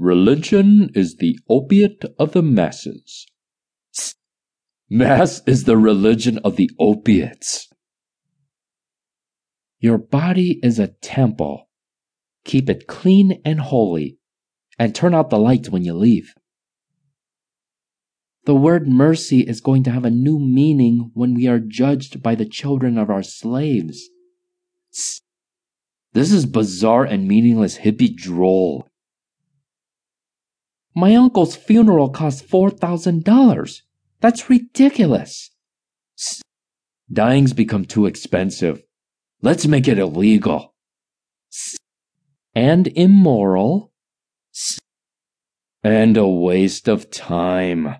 Religion is the opiate of the masses. Mass is the religion of the opiates. Your body is a temple. Keep it clean and holy, and turn out the lights when you leave. The word mercy is going to have a new meaning when we are judged by the children of our slaves. This is bizarre and meaningless hippie droll. My uncle's funeral cost $4,000. That's ridiculous. Dying's become too expensive. Let's make it illegal. And immoral. And a waste of time.